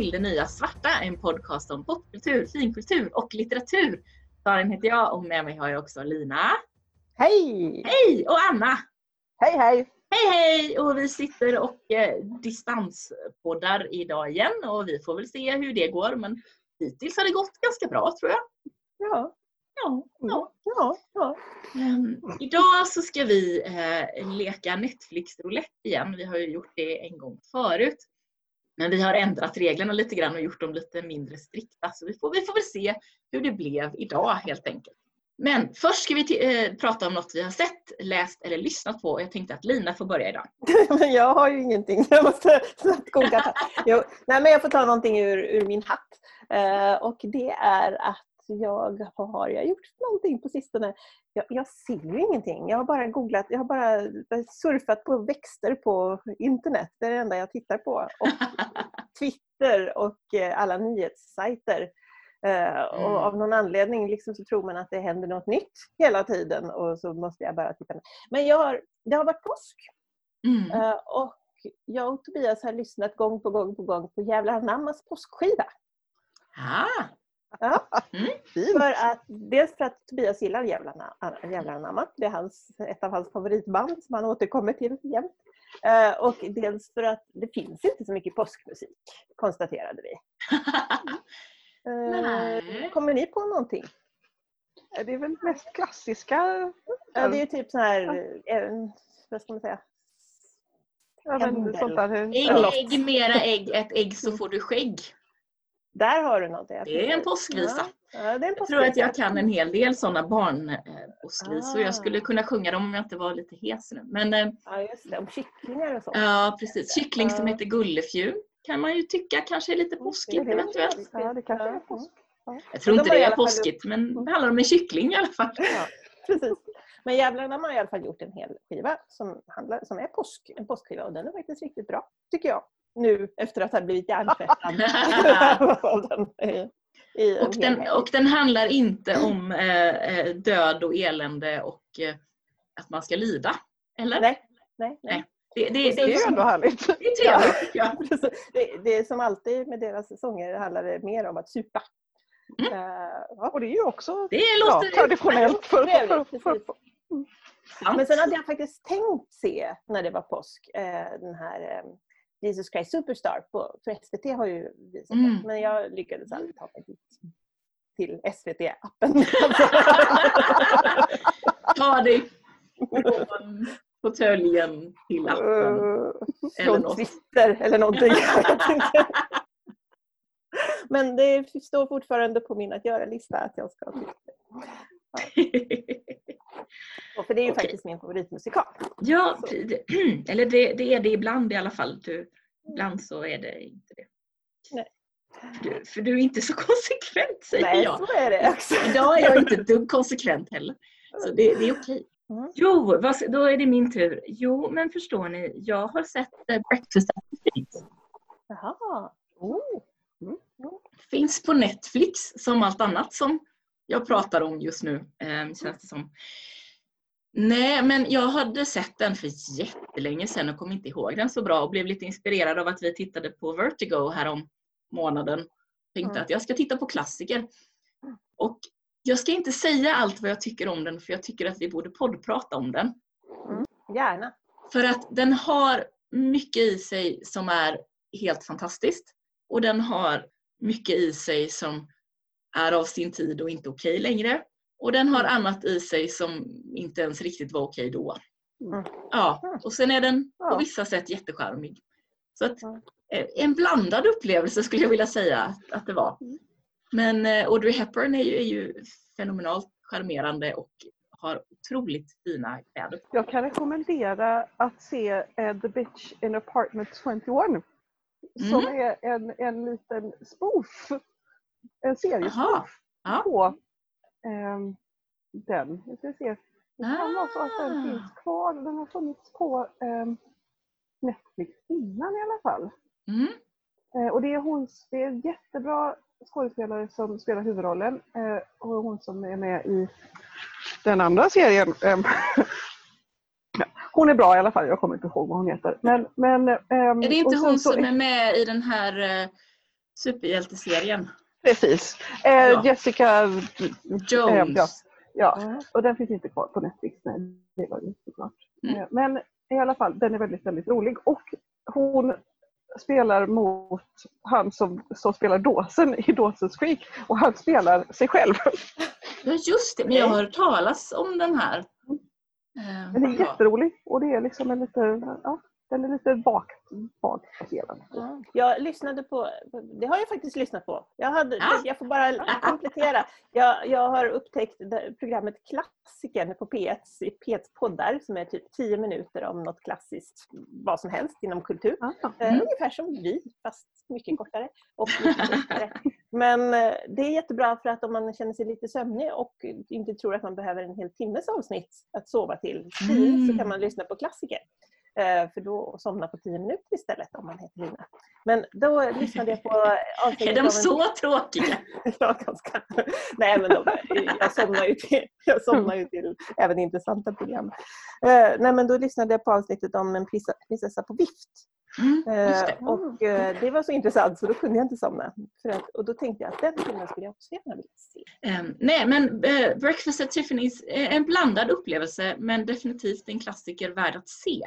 till Det Nya Svarta, en podcast om popkultur, finkultur och litteratur. Karin heter jag och med mig har jag också Lina. Hej! Hej! Och Anna. Hej hej! Hej hej! Och vi sitter och eh, distanspoddar idag igen och vi får väl se hur det går men hittills har det gått ganska bra tror jag. Ja, Ja, ja. ja, ja. Ehm, idag så ska vi eh, leka Netflix roulette igen. Vi har ju gjort det en gång förut. Men vi har ändrat reglerna lite grann och gjort dem lite mindre strikta. Så vi får, vi får väl se hur det blev idag helt enkelt. Men först ska vi t- eh, prata om något vi har sett, läst eller lyssnat på. Jag tänkte att Lina får börja idag. Men jag har ju ingenting. Jag måste snabbt koka. Jo, nej, men jag får ta någonting ur, ur min hatt. Eh, och det är att jag har jag gjort någonting på sistone. Jag, jag ser ju ingenting. Jag har bara googlat. Jag har bara surfat på växter på internet. Det är det enda jag tittar på. Och Twitter och eh, alla nyhetssajter. Eh, och Mm. av någon anledning liksom så tror man att det händer något nytt hela tiden och så måste jag bara titta. Men jag har, det har varit påsk Mm. eh, och jag och Tobias har lyssnat gång på gång på gång på Jävlar anammas påskskiva. Ah, Ja. Mm. För att, dels för att Tobias gillar Jävlar Ana- Jävlar anamma. Det är hans, ett av hans favoritband som han återkommer till jämt. Eh, och dels för att det finns inte så mycket påskmusik, konstaterade vi. Eh, Nej. Kommer ni på någonting? Ja, Det är väl mest klassiska. Ja, det är typ så här, eh, vad ska man säga? Ja, men sånt där. ägg, ägg, mera ägg, ett ägg så får du skägg. Där har du något. Det är en påskvisa. Ja, ja, det är en Jag tror att jag kan en hel del sådana barnpåskvisor. Ah. Jag skulle kunna sjunga dem om jag inte var lite hes nu. Men eh, Ja, just det. Om kycklingar och så. ja, precis. Kyckling som Ja. heter gullefjun kan man ju tycka kanske är lite påskigt eventuellt. Ja, det kanske är Ja. påsk. Jag tror De inte det är påskigt men det handlar om en kyckling i alla fall. Ja, precis. Men Jävlarna har i alla fall gjort en hel skiva som, handlar, som är påsk, en påskskiva och den är faktiskt riktigt bra, tycker jag. Nu efter att ha blivit hjärntvättad Och den, och den handlar inte om eh, eh, död och elände och eh, att man ska lida. Eller? Nej, nej, nej. Det, det, Det det, är ju ändå härligt. det är trevligt. Precis. Det, det är som alltid med deras sånger handlar det mer om att supa. Mm. Ja. Och det är ju också Det ja, låter traditionellt för, för, för, för, sant. Men sen hade jag faktiskt tänkt se när det var påsk eh, den här eh, Jesus Christ Superstar på, för SVT har ju visat Mm. det. Men jag lyckades aldrig ta mig dit till SVT-appen. Ta dig från fåtöljen till appen. Eller Från något. Twitter eller någonting. Men det står fortfarande på min att göra-lista att jag ska till Och För det är ju Okej. faktiskt min favoritmusikal. ja, det- eller det, det är det ibland i alla fall. Du, ibland så är det inte det. Nej. För du, för du är inte så konsekvent säger Nej, jag. så är det också. Idag är jag inte ett dugg konsekvent heller. Så det, det är okej. Mm. Jo, då är det min tur. Jo, men förstår ni, jag har sett eh, Breakfast at Tiffany's. Jaha. Oh. Finns på Netflix som allt annat som jag pratar om just nu. Eh, känns det som. Nej, men jag hade sett den för jättelänge sedan och kom inte ihåg den så bra och blev lite inspirerad av att vi tittade på Vertigo härom månaden. Tänkte Mm. att jag ska titta på klassiker. Och jag ska inte säga allt vad jag tycker om den för jag tycker att vi borde poddprata om den. Gärna. För att den har mycket i sig som är helt fantastiskt. Och den har mycket i sig som är av sin tid och inte okej längre. Och den har annat i sig som inte ens riktigt var okej då. Mm. Ja, och sen är den på vissa sätt jättecharmig. Så att, eh, en blandad upplevelse skulle jag vilja säga att, det var. Mm. Men eh, Audrey Hepburn är ju, är ju fenomenalt charmerande och har otroligt fina kläder. Jag kan rekommendera att se eh, The Bitch in Apartment 21. Som Mm. är en, en liten spoof. En seriespoof. Ja. på ehm, den. Jag ska se. Det kan vara så att den Ah. finns kvar. Den har funnits på ehm, Netflix innan i alla fall. Mm. Eh, och det är, hon, det är en jättebra skådespelare som spelar huvudrollen. Eh, och hon som är med i den andra serien. ehm, hon är bra i alla fall, jag kommer inte ihåg vad hon heter. Men, men, ehm, Är det inte hon som är med i den här eh, Superhjälteserien. Precis. Eh, Ja. Jessica Jones. ja. Ja, Mm. och den finns inte kvar på Netflix. Nej, det var ju såklart. Mm. Eh, Men i alla fall, den är väldigt, väldigt rolig. Och hon spelar mot han som, som spelar Dawson i Dawson's Creek. Och han spelar sig själv. Ja just det, men jag har hört talas om den här. Eh, Den är ja. jätterolig och det är liksom en lite, ja, den är lite vagt, vagt baserad. Ja. Jag lyssnade på, det har jag faktiskt lyssnat på. Jag, hade, Ja. jag får bara komplettera. Jag, jag har upptäckt programmet Klassiken på P1, i P1 poddar som är typ 10 minuter om något klassiskt, vad som helst inom kultur. Ja. Eh, Mm. Ungefär som vi, fast mycket kortare och mycket. Men eh, det är jättebra för att om man känner sig lite sömnig och inte tror att man behöver en hel timmes avsnitt att sova till fint så Mm. kan man lyssna på klassiker. Eh, För då somna på 10 minuter istället om man heter Lina. Men då lyssnade jag på Är avsnittet de av en- så tråkiga? Ja, ganska. Nej, men de, jag somnar ju till, jag somnar ju till även intressanta program. Eh, nej, men då lyssnade jag på avsnittet om en prinsessa på vift. Mm, Eh, det. och eh, det var så intressant så då kunde jag inte somna. Att, och då tänkte jag att den filmen skulle jag också gärna vilja se. Ehm, nej, men Breakfast at Tiffany's är en blandad upplevelse men definitivt en klassiker värd att se.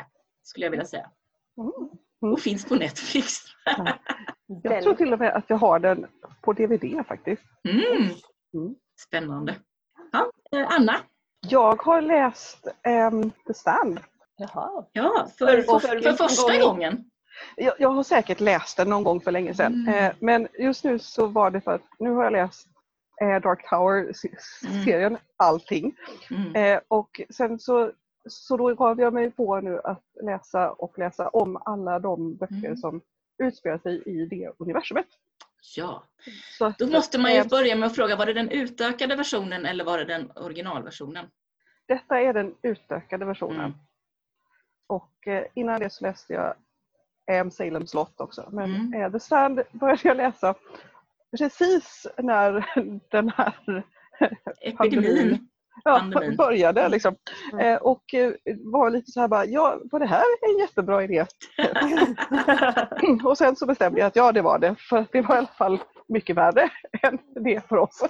Skulle jag vilja säga. Mm. Och finns på Netflix. Jag tror till och med att jag har den på DVD faktiskt. Mm. Mm. Spännande. Ja, eh, Anna? Jag har läst ehm, The Stand. Jaha. Ja, för, För- för, för första gång? gången. Jag, jag har säkert läst den någon gång för länge sedan. Mm. Eh, men just nu så var det för att nu har jag läst eh, Dark Tower-serien, allting. Mm. Eh, och sen så, så då gav jag mig på nu att läsa och läsa om alla de böcker Mm. som utspelar sig i det universumet. Ja, Så då måste man ju eh, börja med att fråga, var det den utökade versionen eller var det den originalversionen? Detta är den utökade versionen. Mm. Och eh, innan det så läste jag M. Salem slott också. Men Mm. eh, The Stand började jag läsa precis när den här Epidemin. Ja, började. Liksom. Mm. Eh, och eh, var lite så här bara, ja var det här en jättebra idé? och sen så bestämde jag att ja det var det. För det var i alla fall mycket värre än det för oss.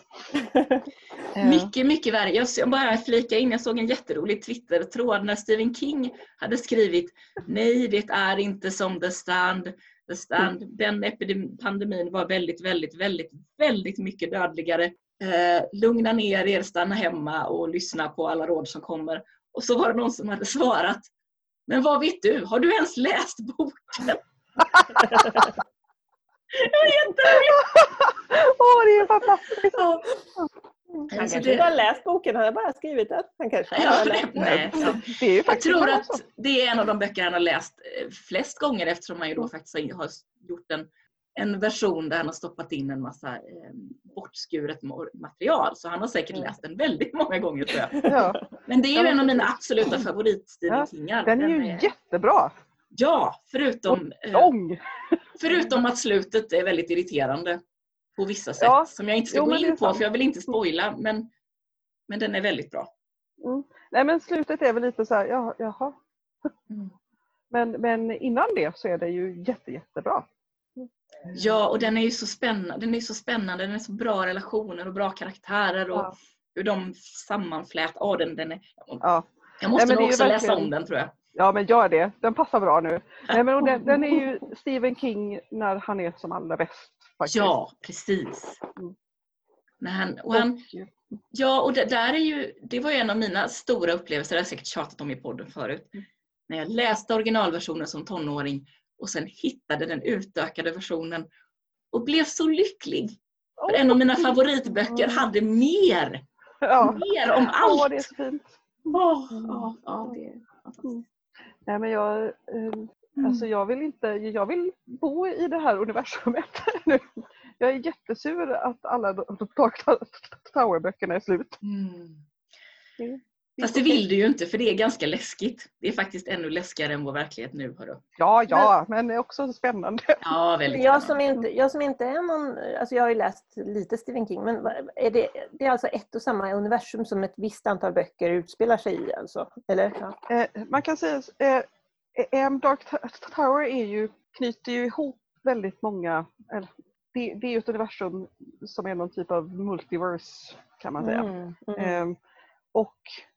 Mycket, mycket värre. Jag jag bara flika in, jag såg en jätterolig Twitter-tråd när Stephen King hade skrivit Nej, det är inte som The Stand. The Stand. Den epidem- pandemin var väldigt, väldigt, väldigt, väldigt mycket dödligare. Eh, lugna ner er, stanna hemma och lyssna på alla råd som kommer. Och så var det någon som hade svarat Men vad vet du? Har du ens läst boken? det var jätteroligt! Åh, det är fantastiskt! Ja. Han Så kanske det- inte har läst boken, han har bara skrivit den. Han kanske Ja, det- nej, så. Det är Jag tror att det är en av de böcker han har läst eh, flest gånger eftersom han ju då faktiskt har gjort en, en version där han har stoppat in en massa eh, bortskuret ma- material. Så han har säkert Mm. läst den väldigt många gånger tror jag. Ja, Men det är ju en av mina absoluta favorit-Stephen Ja, Kingar. den är ju jättebra! Ja, förutom, eh, förutom att slutet är väldigt irriterande på vissa sätt. Ja. Som jag inte ska Jo, gå är in på för jag vill inte spoila. Men, men den är väldigt bra. Nej men slutet är väl lite så här, ja, jaha. Mm. Men, men innan det så är det ju jätte, jättebra. Ja, och den är ju så spännande. Den är så spännande. Den är så bra relationer och bra karaktärer och Ja. hur de sammanflätar. Åh, den, den är... Ja, Jag måste Nej, nog också läsa verkligen- om den tror jag. ja men gör det. Den passar bra nu. Nej, men den, den är ju Stephen King när han är som allra bäst. Faktiskt. Ja, precis. Mm. När han, och han, ja, och det, där är ju, det var ju en av mina stora upplevelser, det har jag säkert tjatat om i podden förut. Mm. När jag läste originalversionen som tonåring och sen hittade den utökade versionen och blev så lycklig. För en av mina favoritböcker hade mer, ja. mer om Åh, allt. det är så fint. Åh, ja, ja, det är fantastiskt. Nej, men jag, eh, alltså jag vill inte, jag vill bo i det här universumet nu. Jag är jättesur att alla Dark Tower-böckerna är slut. Mm. Det- Fast det vill du ju inte för det är ganska läskigt. Det är faktiskt ännu läskigare än vår verklighet nu. Hörru. Ja, ja, men det är också spännande. Ja, väldigt Jag som, inte, jag som inte är någon, alltså jag har ju läst lite Stephen King, men är det, det är alltså ett och samma universum som ett visst antal böcker utspelar sig i alltså? Eller? Ja. Eh, man kan säga att eh, Dark Tower är ju, knyter ju ihop väldigt många, eller det, det är ju ett universum som är någon typ av multiverse kan man säga. Mm, mm. Ehm, och eh,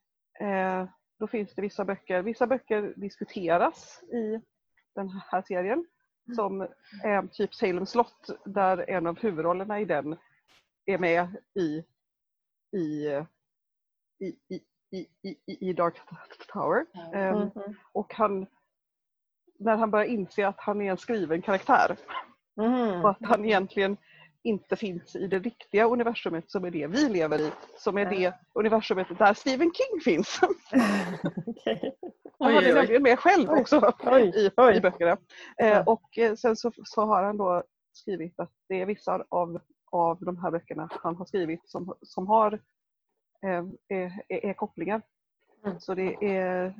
då finns det vissa böcker, vissa böcker diskuteras i den här serien som är typ Salem slott där en av huvudrollerna i den är med i, i, i, i, i, i, i Dark Tower. Mm, mm. och han, när han börjar inse att han är en skriven karaktär Mm. och att han egentligen inte finns i det riktiga universumet som är det vi lever i, som är det universumet där Stephen King finns. Okej. Han är oj. nämligen med själv också oj, i, oj. i böckerna. Eh, och eh, sen så, så har han då skrivit att det är vissa av, av de här böckerna han har skrivit som, som har eh, är, är, kopplingar. Mm. Så det är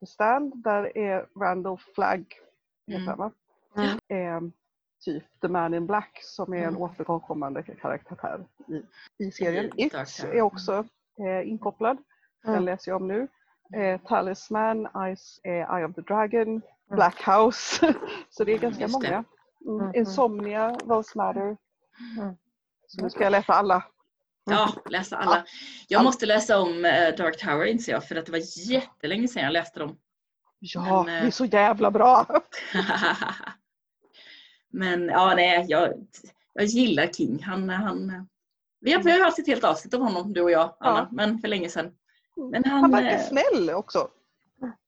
The Stand, där är Randall Flagg, heter Mm. han va? Mm. Eh, typ The Man in Black som är en Mm. återkommande karaktär i, i serien. It är också eh, inkopplad. Den Mm. läser jag om nu. Eh, Talisman, Eyes, eh, Eye of the Dragon, Mm. Black House. Så det är ganska just många. Mm. Mm, Insomnia, Rose Matter. Mm. Så nu ska jag läsa alla. Ja, läsa alla. Jag måste läsa om eh, Dark Tower inser jag för att det var jättelänge sedan jag läste dem. Ja, Men, eh, det är så jävla bra! Men ja, nej, jag, jag gillar King. Han, han, vi, har, vi har haft ett helt avsnitt av honom, du och jag, Anna, Ja. men för länge sedan. Men han, Han verkar eh, snäll också.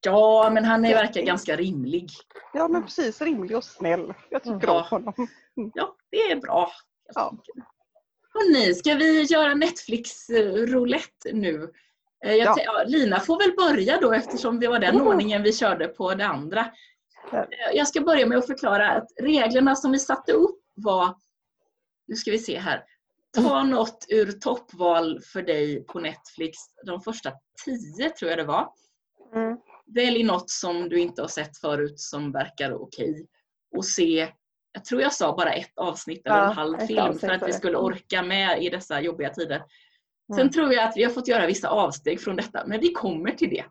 Ja, men han är, verkar ganska rimlig. Ja men precis, rimlig och snäll. Jag tycker Ja. om honom. Ja, det är bra. Ja. Hörrni, ska vi göra Netflix-roulette nu? Eh, ja, Lina får väl börja då eftersom det var den Mm. ordningen vi körde på det andra. Eh, Jag ska börja med att förklara att reglerna som vi satte upp var, nu ska vi se här, ta något ur toppval för dig på Netflix, de första tio tror jag det var. Mm. Välj något som du inte har sett förut som verkar okej. Och se, jag tror jag sa bara ett avsnitt eller Ja, en halv film för att vi skulle orka med i dessa jobbiga tider. Sen Mm. tror jag att vi har fått göra vissa avsteg från detta, men vi kommer till det.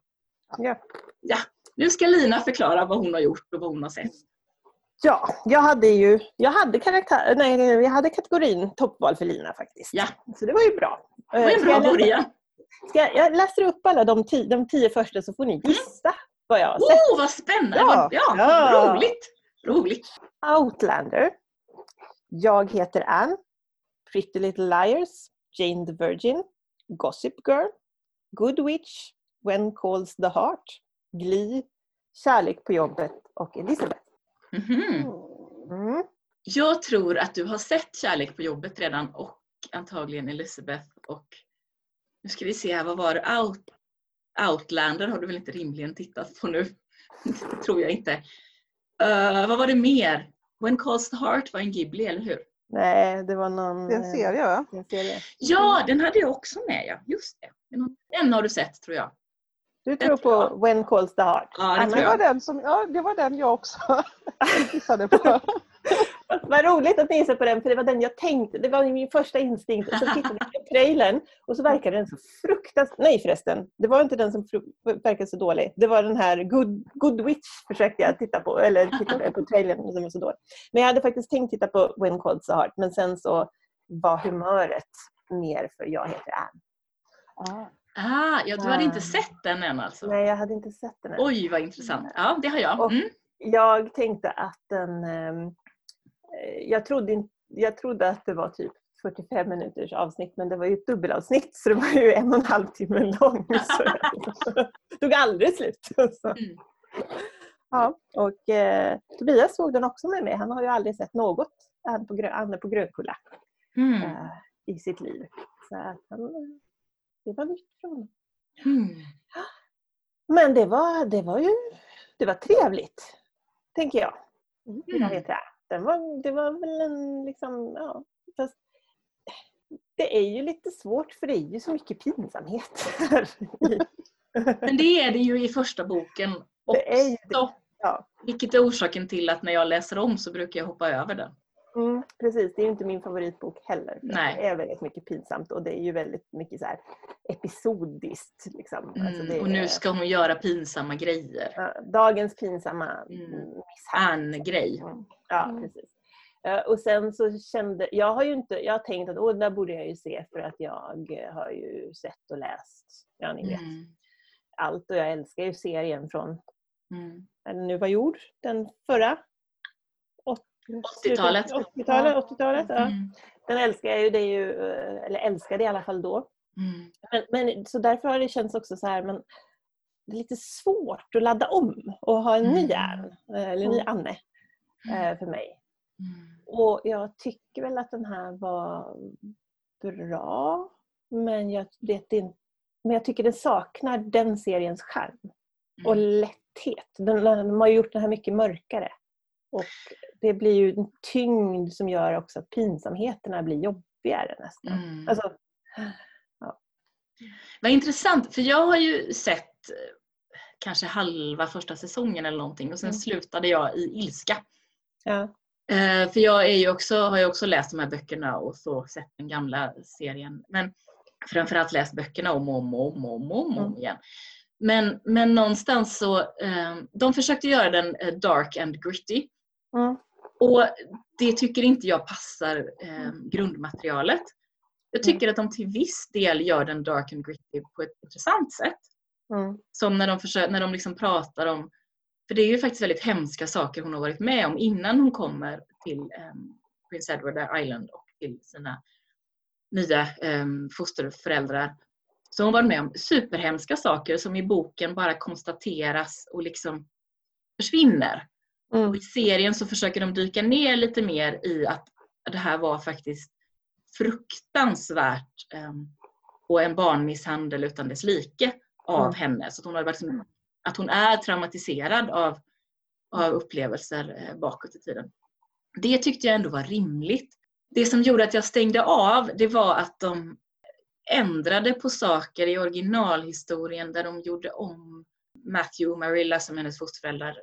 Ja. Ja, nu ska Lina förklara vad hon har gjort och vad hon har sett. Ja, jag hade ju jag hade karaktär, nej, jag hade kategorin toppval för Lina faktiskt. Ja. Så det var ju bra. Det var Eh, en ska bra början. Jag, jag läser upp alla de, ti, de tio första så får ni gissa vad jag har sett. Oh, vad spännande! Ja. Ja, Ja. Roligt! Roligt! Outlander. Jag heter Anne. Pretty Little Liars. Jane the Virgin. Gossip Girl. Good Witch. When Calls the Heart. Glee. Kärlek på jobbet och Elizabeth. Mhm. Mm. Jag tror att du har sett Kärlek på jobbet redan och antagligen Elizabeth och nu ska vi se här, vad var det? Out, Outlander har du väl inte rimligen tittat på nu? det tror jag inte. Eh, vad var det mer? When Calls the Heart var en Ghibli, eller hur? Nej, det var någon... Det är en serie va? serie. Ja, den hade jag också med ja. Just det. Den har du sett tror jag. Du tror på When Calls the Heart? Ja, det Anna? var den, som, ja, det var den jag också gissade på. Vad roligt att ni gissar på den, för det var den jag tänkte. Det var min första instinkt. Och så tittade jag på trailern och så verkade den så fruktansvärt... Nej förresten, det var inte den som verkade så dålig. Det var den här Good, Good Witch försökte jag titta på, eller titta på trailern den var så dålig. Men jag hade faktiskt tänkt titta på When Called the Heart, men sen så var humöret mer för Jag heter Anne. Ah, ja, du hade inte Ah. sett den än alltså? Nej, jag hade inte sett den än. Oj, vad intressant. Ja, det har jag. Och- Mm. Jag tänkte att den... ehm, eh, Jag trodde, jag trodde att det var typ 45 minuters avsnitt men det var ju ett dubbelavsnitt så det var ju en och en halv timme lång. Så det tog aldrig slut. Mm. Ja, och eh, Tobias såg den också med mig. Han har ju aldrig sett något Anne på, Grö- Anne på Grönkulla Mm. eh, i sitt liv. Så han, det var nytt för honom. Mm. Men det var, det var ju det var trevligt, tänker jag. Jag Mm. vet det. Den var, det var väl en liksom, ja, fast det är ju lite svårt för det är ju så mycket pinsamhet här. i- Men det är det ju i första boken också. Det är ju det. Ja. Vilket är orsaken till att när jag läser om så brukar jag hoppa över den. Mm, precis, det är ju inte min favoritbok heller. Nej. Det är väldigt mycket pinsamt och det är ju väldigt mycket så här episodiskt. Liksom. Alltså Mm. det Och nu är- ska hon göra pinsamma grejer. dagens pinsamma Mm. Ann-grej. Mm. Ja, Mm. precis. Eh, Och sen så kände, jag har ju inte, jag har tänkt att åh, där borde jag ju se för att jag eh, har ju sett och läst, ja ni vet, Mm. allt och jag älskar ju serien från, Mm. när den nu var gjord, den förra? Åt- 80-talet. 80-talet, 80-talet ja. Mm. Den älskar jag ju, det är ju, eh, eller älskade i alla fall då. Mm. Men, men, så därför har det känts också så här, men det är lite svårt att ladda om och ha en ny Mm. Ann, eh, eller ny Anne eh, för mig. Mm. Och jag tycker väl att den här var bra. Men jag vet inte. Men jag tycker den saknar den seriens charm. Och Mm. lätthet. Den, de har gjort den här mycket mörkare. Och det blir ju en tyngd som gör också att pinsamheterna blir jobbigare nästan. Mm. Alltså, Vad intressant, för jag har ju sett eh, kanske halva första säsongen eller någonting och sen Mm. slutade jag i ilska. ja. Eh, för jag är ju också, har ju också läst de här böckerna och så sett den gamla serien. Men framförallt läst böckerna om och om och om, och om, och om, Mm. igen. Men, men någonstans så, eh, de försökte göra den dark and gritty. Mm. Och det tycker inte jag passar eh, grundmaterialet. Jag tycker att de till viss del gör den dark and gritty på ett intressant sätt. Mm. Som när de, försöker, när de liksom pratar om, för det är ju faktiskt väldigt hemska saker hon har varit med om innan hon kommer till um, Prince Edward Island och till sina nya um, fosterföräldrar. Så hon har varit med om superhemska saker som i boken bara konstateras och liksom försvinner. Mm. Och I serien så försöker de dyka ner lite mer i att det här var faktiskt fruktansvärt um, och en barnmisshandel utan dess like av Mm. henne. Så att hon, har varit, som- att hon är traumatiserad av, av upplevelser eh, bakåt i tiden. Det tyckte jag ändå var rimligt. Det som gjorde att jag stängde av det var att de ändrade på saker i originalhistorien där de gjorde om Matthew och Marilla som hennes fosterföräldrar.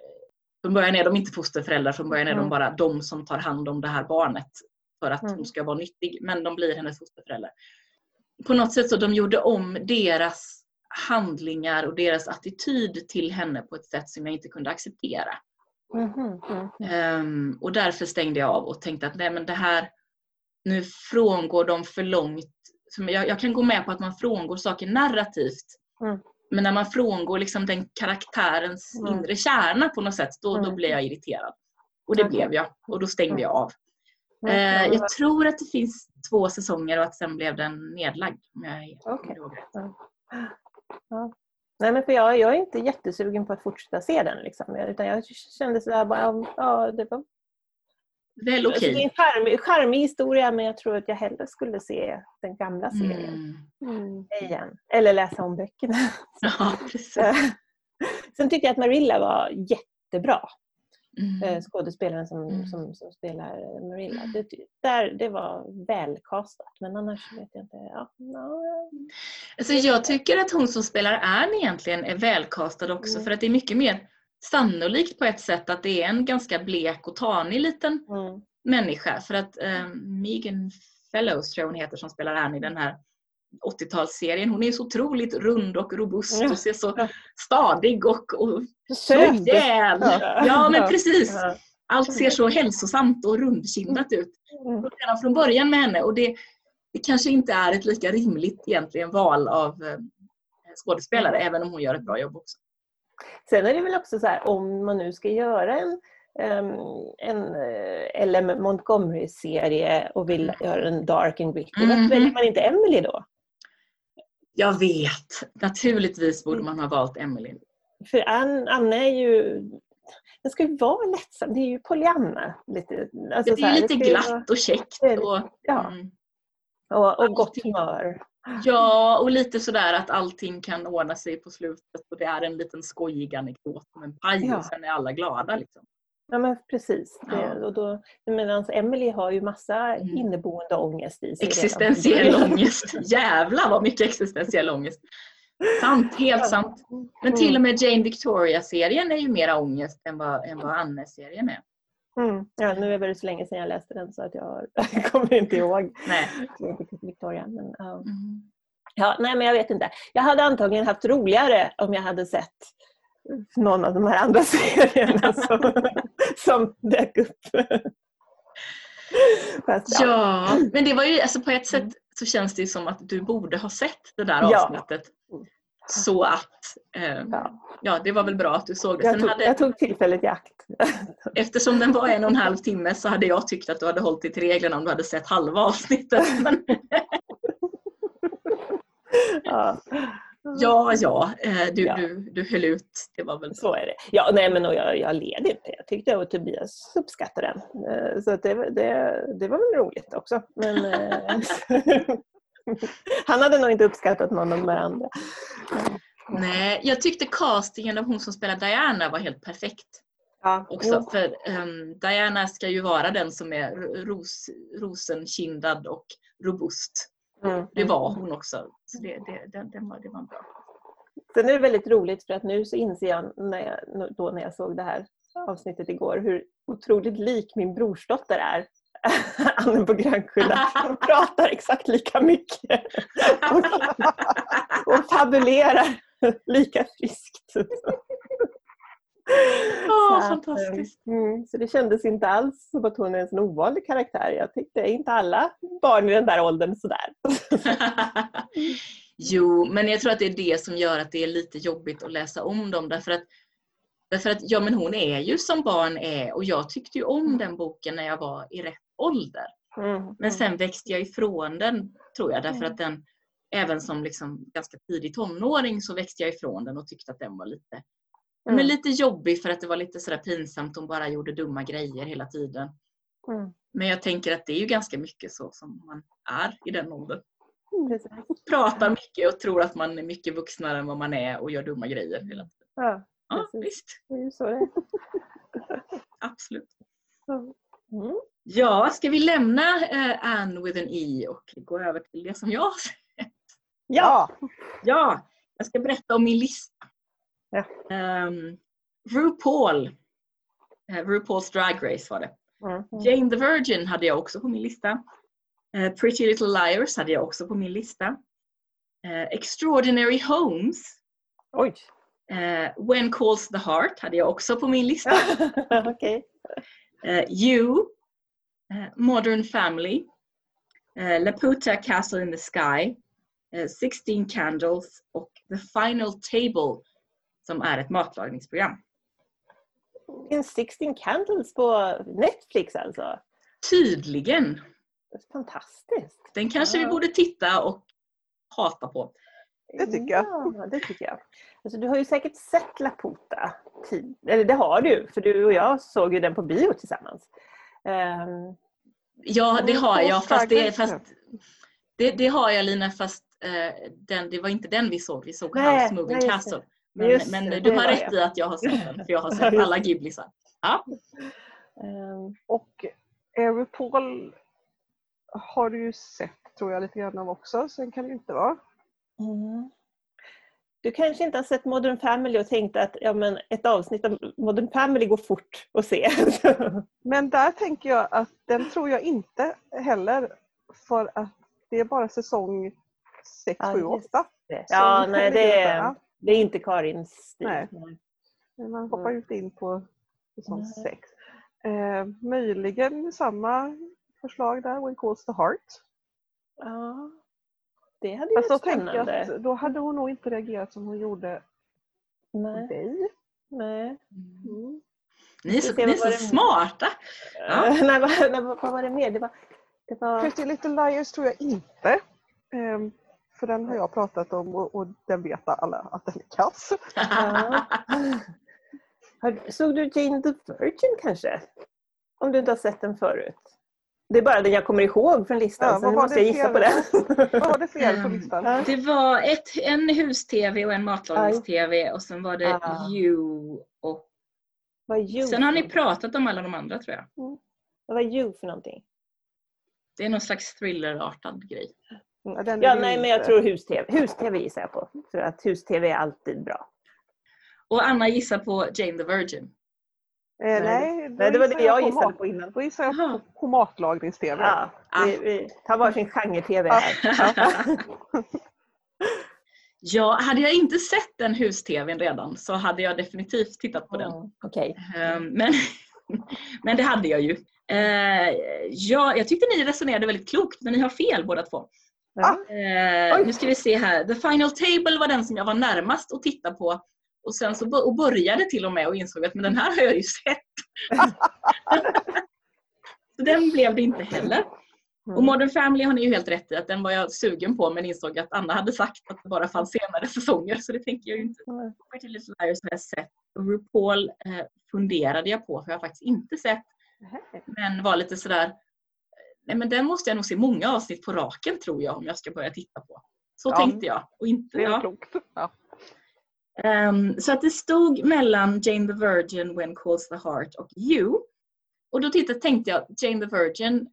Från början är de inte fosterföräldrar, från början är de Mm. bara de som tar hand om det här barnet för att Mm. hon ska vara nyttig. Men de blir hennes fosterföräldrar. På något sätt så de gjorde om deras handlingar och deras attityd till henne på ett sätt som jag inte kunde acceptera. Mhm, mhm. Ehm, och därför stängde jag av och tänkte att nej men det här, nu frångår de för långt. Jag, jag kan gå med på att man frångår saker narrativt. Mm. Men när man frångår liksom den karaktärens Mm. inre kärna på något sätt, då, då Mm. blir jag irriterad. Och det Okej. blev jag. Och då stängde Mm. jag av. Mm, Eh, ja, jag tror att det finns två säsonger och att sen blev den nedlagd. Om jag kommer ihåg rätt. Ja. Nej men för jag, jag är inte jättesugen på att fortsätta se den. Liksom. Utan jag kände sådär bara, ja det var Väl alltså, okej. det är en charmig, charmig historia men jag tror att jag hellre skulle se den gamla serien Mm. Mm. igen. Eller läsa om böckerna. Ja, precis. Sen tycker jag att Marilla var jättebra. Mm. eh, Skådespelaren som, Mm. som, som spelar Marilla. Det, där, det var välkastat men annars vet jag inte. Ja, ja, Alltså jag tycker att hon som spelar Anne egentligen är välkastad också Mm. för att det är mycket mer sannolikt på ett sätt att det är en ganska blek och tanig liten mm, människa. För att eh, Megan Fellows tror jag hon heter som spelar Anne i den här 80-talsserien. Hon är så otroligt rund och robust och ser så stadig och, och Söd. rejäl. Ja. Men precis. Allt ser så hälsosamt och rundkindat ut Mm. redan från början med henne och det, det kanske inte är ett lika rimligt egentligen val av eh, skådespelare även om hon gör ett bra jobb också. Sen är det väl också så här om man nu ska göra en, ehm, en eh, LM Montgomery-serie och vill göra en dark and gritty, varför väljer man inte Emily då? Jag vet! Naturligtvis borde man ha valt Emily. För Ann, Anna är ju den ska ju vara lättsam. Det är ju Pollyanna. Lite, alltså Det så är här, lite glatt och käckt. Och, ja. mm, och, och gott humör. Ja, och lite sådär att allting kan ordna sig på slutet och det är en liten skojig anekdot om en paj Ja. och sen är alla glada. Liksom. Ja men precis. Ja. och då, Emily har ju massa Mm. inneboende ångest i sig. redan. Existentiell ångest. Jävlar vad mycket existentiell ångest. Sant, helt sant. Men till och med Jane Victoria-serien är ju mera ångest än vad, än vad Anne-serien är. Mm. Ja, nu är det så länge sedan jag läste den så att jag kommer inte ihåg Nej. Victoria. Men, ja. Mm. Ja, nej, men jag vet inte. Jag hade antagligen haft roligare om jag hade sett någon av de här andra serierna som, som dök upp. Fast, Ja, men det var ju alltså på ett sätt så känns det som att du borde ha sett det där Ja. Så att, eh, Ja. ja det var väl bra att du såg det. Jag Sen tog, hade, jag tog tillfället i akt. Eftersom den var en och en halv timme så hade jag tyckt att du hade hållit dig till reglerna om du hade sett halva avsnittet. Men, Ja, ja, ja, eh, du, Ja. Du, du höll ut. Det var väl så är det. Ja, nej, men och jag, jag led inte. Jag tyckte att Tobias uppskattade den. Eh, Så det, det, det var väl roligt också. Men, eh, han hade nog inte uppskattat någon av de andra. Nej, jag tyckte castingen av hon som spelar Diana var helt perfekt. Ja, också. För ehm, Diana ska ju vara den som är ros, rosenkindad och robust. Mm. Det var hon också. Så det, det, det, det, var, det var bra. Sen är det väldigt roligt för att nu så inser jag, när jag, då när jag såg det här avsnittet igår, hur otroligt lik min brorsdotter är. Anne på Grönkulla. Hon pratar exakt lika mycket. Och, och fabulerar lika friskt. Åh, Så att, fantastiskt. Mm, så det kändes inte alls som att hon är en sån ovanlig karaktär. Jag tyckte inte alla barn i den där åldern sådär. jo, men jag tror att det är det som gör att det är lite jobbigt att läsa om dem. Därför att, därför att ja, men hon är ju som barn är och jag tyckte ju om den boken när jag var i rätt ålder. Mm, Men sen växte jag ifrån den, tror jag, därför Mm. att den, även som liksom ganska tidig tonåring så växte jag ifrån den och tyckte att den var lite, Mm. men lite jobbig för att det var lite sådär pinsamt. Hon bara gjorde dumma grejer hela tiden. mm, Men jag tänker att det är ju ganska mycket så som man är i den åldern. mm, precis. Pratar mycket och tror att man är mycket vuxnare än vad man är och gör dumma grejer hela tiden. Ja, Ja, visst. det är ju så det är. Absolut. Mm. Ja, ska vi lämna eh, Anne with an E och gå över till det som jag har sett? Ja! Ja, jag ska berätta om min lista. Ja. Um, RuPaul. Uh, RuPaul's Drag Race var det. Mm. Jane the Virgin hade jag också på min lista. Eh, Pretty Little Liars hade jag också på min lista. Extraordinary Homes. Oj! Eh, When Calls the Heart hade jag också på min lista. Okej. Eh, you. eh, Modern Family. Laputa Castle in the Sky. eh, 16 Candles och The Final Table som är ett matlagningsprogram. En 16 Candles på Netflix alltså. Tydligen. Fantastiskt. Den kanske vi Ja. borde titta och hata på. Det tycker jag. Ja, det tycker jag. Alltså, du har ju säkert sett Laputa. tid- Eller det har du, för du och jag såg ju den på bio tillsammans. Ehm, Ja, det har jag. Fast det, fast det, det har jag Lina, fast eh, den, det var inte den vi såg. Vi såg Nej, House Moving nej, Castle. Men, Just men du har rätt det. i att jag har sett den, för jag har sett alla. Ghiblisar. Ja. ehm, Och RuPaul har du ju sett tror jag lite grann av också. Sen kan det ju inte vara. Mm. Du kanske inte har sett Modern Family och tänkt att ja, men ett avsnitt av Modern Family går fort att se. Men där tänker jag att den tror jag inte heller. För att det är bara säsong 6, Ja, 7, just 8. ja, nej, det, är, det är inte Karins stil. Nej. Man hoppar ju inte in på säsong Nej. 6. Eh, möjligen samma förslag där, When Calls the Heart. Ja, det hade Fast då varit tänker jag spännande. att då hade hon nog inte reagerat som hon gjorde på Nej, dig. nej. Mm. Ni är så, ni är så det- smarta. Ja. Nej, vad, nej, vad var det mer? Det var, det var, Pretty Little Liars tror jag inte. Ehm, för den har jag pratat om och, och den vet alla att den är kass. Såg du Jane the Virgin kanske? Om du inte har sett den förut. Det är bara den jag kommer ihåg från listan, Ja, så nu var måste det jag gissa fel? på den. Vad har du fel på Mm. listan? Det var ett, en hus-tv och en matlagnings-tv och sen var det Ah. You och Vad you sen har ni pratat om alla de andra tror jag. Vad är you för någonting? Det är någon slags thrillerartad grej. Är Ja, det nej, men jag tror hus-tv. Hus-tv gissar jag på. För att hus-tv är alltid bra. Och Anna gissar på Jane the Virgin. Eh, nej, då Nej, det var det jag gissade mat- på innan. Då gissar jag Jaha. på, på matlagnings-tv. Ja, Ah. vi, vi tar varsin genre-tv här. Ja, hade jag inte sett den hus-tvn redan så hade jag definitivt tittat på den. Mm, Okej. Ehm, Men, Men det hade jag ju. Eh, ja, jag tyckte ni resonerade väldigt klokt, men ni har fel båda två. Ja. Eh, nu ska vi se här. The Final Table var den som jag var närmast att titta på. Och sen så och började till och med och insåg att men den här har jag ju sett. så den blev det inte heller. Mm. Och Modern Family har ni ju helt rätt i att den var jag sugen på men insåg att Anna hade sagt att det bara fanns senare säsonger så det tänker jag ju inte. Pretty Little Liars har jag sett. Och RuPaul eh, funderade jag på för jag har faktiskt inte sett men var lite sådär eh, Nej men den måste jag nog se många avsnitt på raken tror jag om jag ska börja titta på. Så Ja. tänkte jag. Och inte, Det är ja. klokt. Ja. Ehm, så att det stod mellan Jane the Virgin, When Calls the Heart och You. Och då tittade, tänkte jag, Jane the Virgin,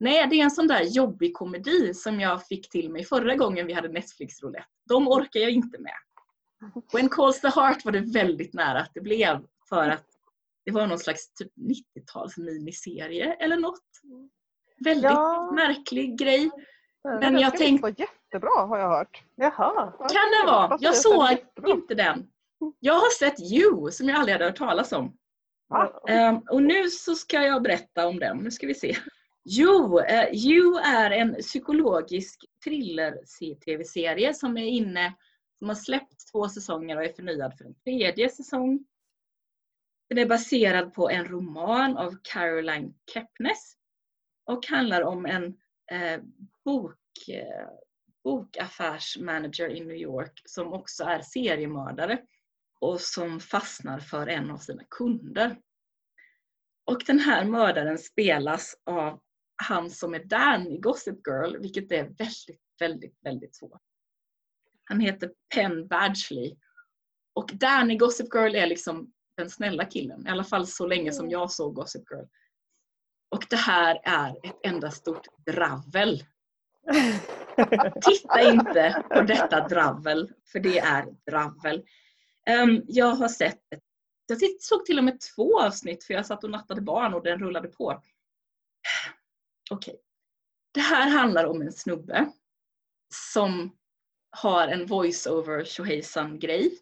nej det är en sån där jobbig komedi som jag fick till mig förra gången vi hade Netflix roulette. De orkar jag inte med. When Calls the Heart var det väldigt nära att det blev för att det var någon slags typ 90-tals miniserie eller något. Väldigt Ja. märklig grej. Men jag tänkte, jättebra har jag hört. Jaha. Ja, kan den vara? Jag det. såg inte den. Jag har sett You som jag aldrig hade hört talas om. Ehm, och nu så ska jag berätta om den. Nu ska vi se. Jo, uh, You är en psykologisk thriller-tv-serie som är inne, som har släppt två säsonger och är förnyad för en tredje säsong. Den är baserad på en roman av Caroline Kepnes och handlar om en eh, bok, eh, bokaffärsmanager i New York som också är seriemördare och som fastnar för en av sina kunder. Och den här mördaren spelas av han som är Dan i Gossip Girl, vilket är väldigt, väldigt, väldigt svårt. Han heter Penn Badgley. Och Dan i Gossip Girl är liksom den snälla killen, i alla fall så länge som jag såg Gossip Girl. Och det här är ett enda stort dravel. Titta inte på detta dravel, för det är dravel. Ehm, jag har sett ett, jag såg till och med två avsnitt för jag satt och nattade barn och den rullade på. Okej. Det här handlar om en snubbe som har en voice-over tjohejsan grej.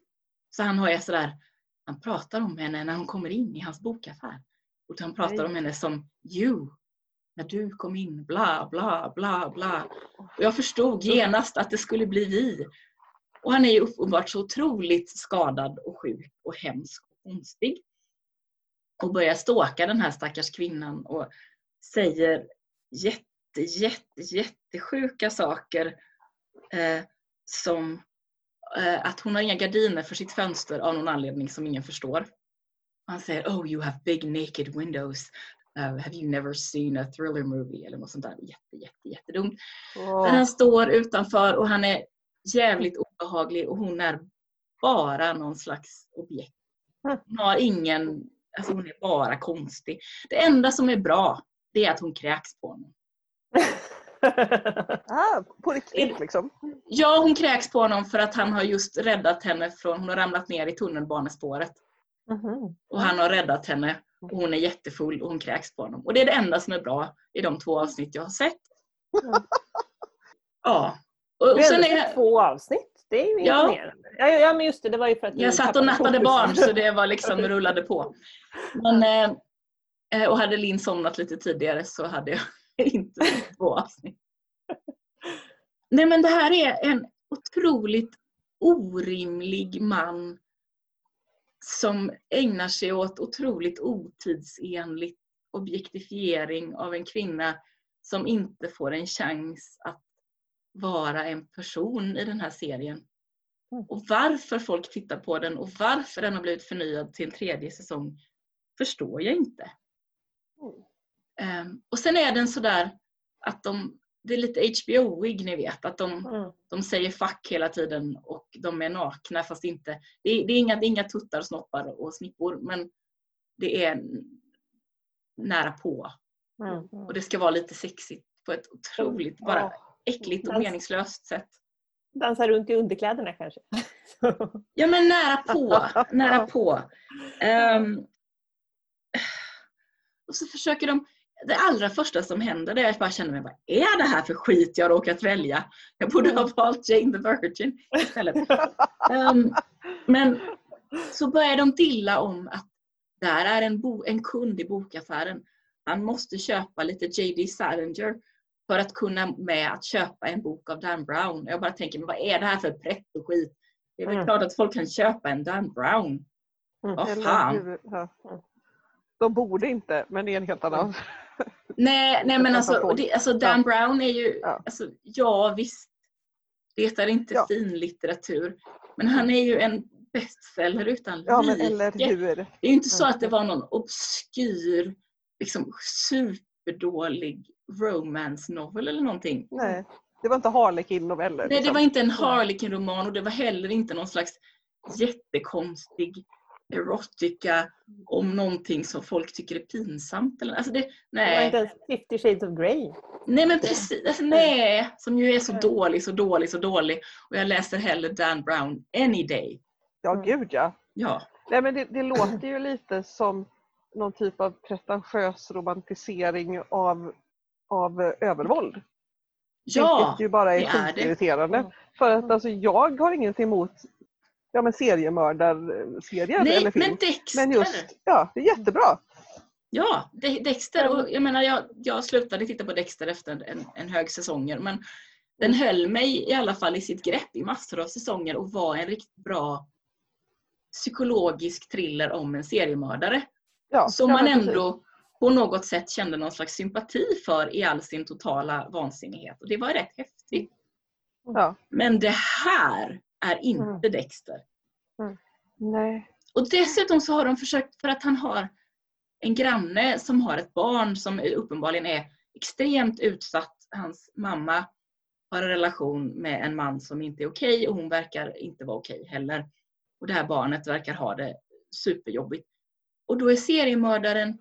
Så han har ju sådär, han pratar om henne när hon kommer in i hans bokaffär. Och han pratar om henne som you, när du kom in, bla bla bla bla. Och jag förstod genast att det skulle bli vi. Och han är ju uppenbart så otroligt skadad och sjuk och hemsk och konstig. Och börjar ståka den här stackars kvinnan och säger jätte, jätte, jättesjuka saker. Eh, som eh, att hon har inga gardiner för sitt fönster av någon anledning som ingen förstår. Han säger Oh you have big naked windows. Uh, have you never seen a thriller movie? Eller något sånt där jätte, jätte, jättedumt. Men han står utanför och han är jävligt obehaglig och hon är bara någon slags objekt. Hon har ingen, alltså hon är bara konstig. Det enda som är bra, det är att hon kräks på honom. Ah, på riktigt liksom. Ja, hon kräks på honom för att han har just räddat henne från, hon har ramlat ner i tunnelbanespåret. Mhm. Och han har räddat henne och hon är jättefull och hon kräks på honom. Och det är det enda som är bra i de två avsnitt jag har sett. Ja. Och, och sen är, två avsnitt. Det är ju imponerande. Ja, ja, ja, men just det. Det var ju för att jag satt och nattade barn så det var liksom rullade på. Men, eh, eh, och hade Linn somnat lite tidigare så hade jag inte sett två avsnitt. Nej men det här är en otroligt orimlig man som ägnar sig åt otroligt otidsenligt objektifiering av en kvinna som inte får en chans att vara en person i den här serien. Mm. Och varför folk tittar på den och varför den har blivit förnyad till en tredje säsong förstår jag inte. Ehm, och sen är den sådär att de, det är lite HBO-wig ni vet, att de, Mm. de säger fuck hela tiden och de är nakna fast inte, det är, det är, inga, det är inga tuttar, snoppar och snippor men det är nära på. Mm. Och det ska vara lite sexigt på ett otroligt, bara Ja. äckligt och meningslöst sätt. Dansa runt i underkläderna kanske. Ja men nära på, nära på. Ehm, och så försöker de, det allra första som händer är att jag bara känner mig, vad är det här för skit jag har råkat välja? Jag borde ha valt Jane the Virgin istället. Ehm, men så börjar de dilla om att där är en, bo, en kund i bokaffären. Han måste köpa lite J.D. Salinger för att kunna med att köpa en bok av Dan Brown. Jag bara tänker, men vad är det här för pretto skit? Det är väl Mm. klart att folk kan köpa en Dan Brown. Mm. Vad fan. De borde inte, men det är en helt annan. Nej, nej men alltså, det, alltså Dan Brown är ju, Ja. alltså, ja visst, det är inte Ja. fin litteratur. Men han är ju en bestseller utan Ja, like. eller hur. Det är ju inte så att det var någon obskyr, liksom superdålig romance novel eller någonting. Nej, det var inte Harlequin-noveller. Nej, det liksom. var inte en Harlequin-roman och det var heller inte någon slags jättekonstig erotica om någonting som folk tycker är pinsamt. Eller, alltså det, nej. inte ens 50 shades of Grey. nej men precis, alltså, nej. Som ju är så dålig, så dålig, så dålig. Och jag läser hellre Dan Brown any day. Ja, Mm. gud ja. Ja. Nej, men det, det låter ju lite som någon typ av pretentiös romantisering av, av eh, övervåld. Ja, Vilket ju bara är det är det. skitirriterande. Mm. För att alltså, jag har ingenting emot ja, men seriemördarserier nej eller film. men Dexter. Men just, ja, det är jättebra. Ja, De- Dexter. Och jag menar, jag, jag slutade titta på Dexter efter en, en hög säsonger. Men den höll mig i alla fall i sitt grepp i massor av säsonger och var en riktigt bra psykologisk thriller om en seriemördare. Ja, Som man men precis. ändå på något sätt kände någon slags sympati för i all sin totala vansinnighet. Och det var rätt häftigt. Ja. Men det här är inte Mm. Dexter. Nej. Och dessutom så har de försökt, för att han har en granne som har ett barn som uppenbarligen är extremt utsatt. Hans mamma har en relation med en man som inte är okej och hon verkar inte vara okej heller. Och det här barnet verkar ha det superjobbigt. Och då är seriemördaren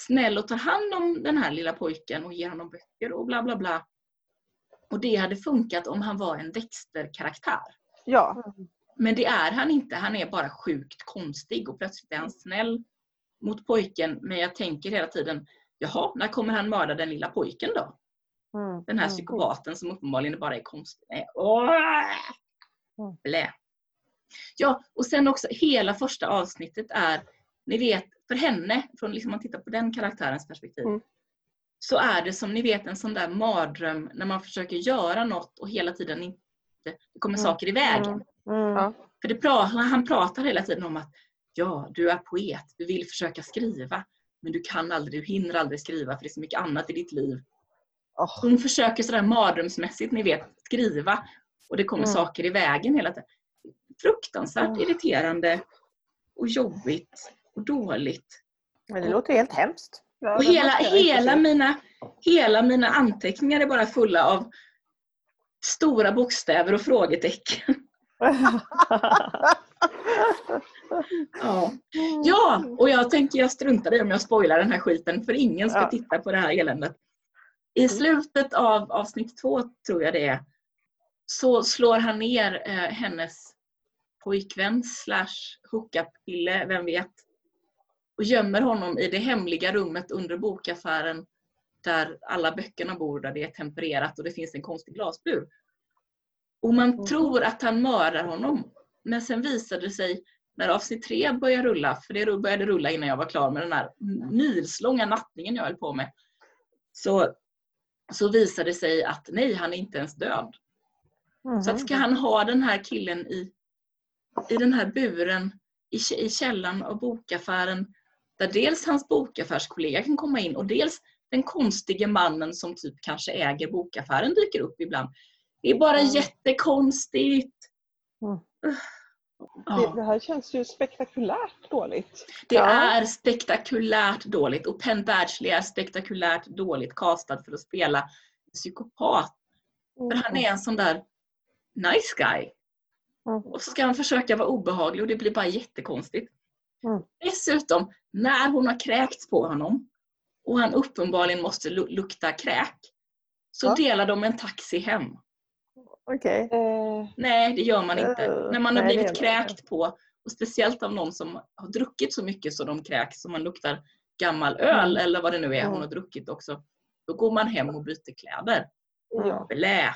snäll och tar hand om den här lilla pojken och ger honom böcker och bla bla bla. Och det hade funkat om han var en Dexter-karaktär. Ja. Men det är han inte. Han är bara sjukt konstig och plötsligt är han snäll mot pojken. Men jag tänker hela tiden, jaha, när kommer han mörda den lilla pojken då? Mm. Den här Mm. psykopaten som uppenbarligen bara är konstig. Nej, åh! Mm. Blä. Ja, och sen också hela första avsnittet är, ni vet, för henne, från liksom man tittar på den karaktärens perspektiv, Mm. så är det som ni vet en sån där mardröm när man försöker göra något och hela tiden inte, det kommer Mm. saker i vägen. Mm. Ja. För det pra- han pratar hela tiden om att ja, du är poet, du vill försöka skriva, men du kan aldrig, du hinner aldrig skriva för det är så mycket annat i ditt liv. Åh, Hon försöker sådär mardrömsmässigt, ni vet, skriva och det kommer Mm. saker i vägen hela tiden. Fruktansvärt Mm. irriterande och jobbigt och dåligt. Men det låter helt hemskt. Och hela, hela, mina, hela mina anteckningar är bara fulla av stora bokstäver och frågetecken. Ja. Ja, och jag tänker jag struntar i om jag spoilar den här skiten för ingen ska Ja. titta på det här eländet. I slutet av avsnitt två, tror jag det är, så slår han ner eh, hennes pojkvän slash hookup-kille, vem vet, och gömmer honom i det hemliga rummet under bokaffären där alla böckerna bor, där det är tempererat och det finns en konstig glasbur. Och man Mhm. tror att han mördar honom. Men sen visade det sig när avsnitt tre började rulla, för det började rulla innan jag var klar med den här milslånga nattningen jag höll på med, så, så visade det sig att nej, han är inte ens död. Mhm. Så att ska han ha den här killen i, i den här buren i, i källaren av bokaffären där dels hans bokaffärskollega kan komma in och dels den konstige mannen som typ kanske äger bokaffären dyker upp ibland. Det är bara Mm. jättekonstigt. Mm. Det, det här känns ju spektakulärt dåligt. det Ja. är spektakulärt dåligt och Penn Badgley är spektakulärt dåligt castad för att spela psykopat. För han är en sån där nice guy. Mm. Och så ska han försöka vara obehaglig och det blir bara jättekonstigt. Mm. Dessutom, när hon har kräkts på honom och han uppenbarligen måste lu- lukta kräk så Ja. delar de en taxi hem. Okej. Eh, Nej, det gör man inte. Eh, när man har nej, blivit kräkt på och speciellt av någon som har druckit så mycket så de kräks så man luktar gammal öl Mm. eller vad det nu är hon Mm. har druckit också. Då går man hem och byter kläder. ja. Blä,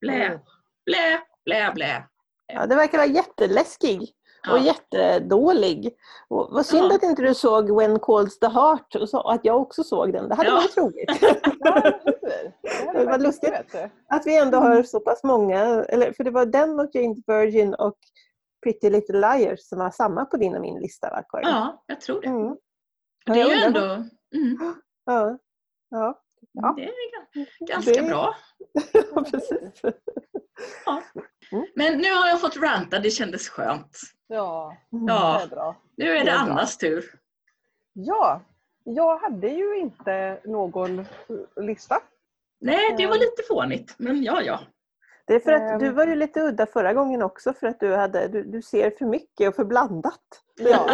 blä, Mm. blä, blä, blä. Ja, det verkar vara jätteläskig. Och Ja. jättedålig. Och vad synd Ja. att inte du såg When Calls the Heart och så, att jag också såg den. Det hade Ja. varit roligt. Ja? Det var lustigt. Att vi ändå har så pass många, eller, för det var den och Jane Virgin och Pretty Little Liars som var samma på din och min lista va Karin? ja, jag tror det. Mm. Det är ju ändå mm, Ja. Ja. Ja. det är ga- ganska Det- bra. precis. Men nu har jag fått ranta, det kändes skönt. Ja, det Ja, är bra. nu är Det det är bra. Annas tur. Ja, jag hade ju inte någon eh, lista. Nej, det var Ehm. lite fånigt, men ja, ja. Det är för att du Ehm. var ju lite udda förra gången också för att du, hade, du, du ser för mycket och för blandat. Ja.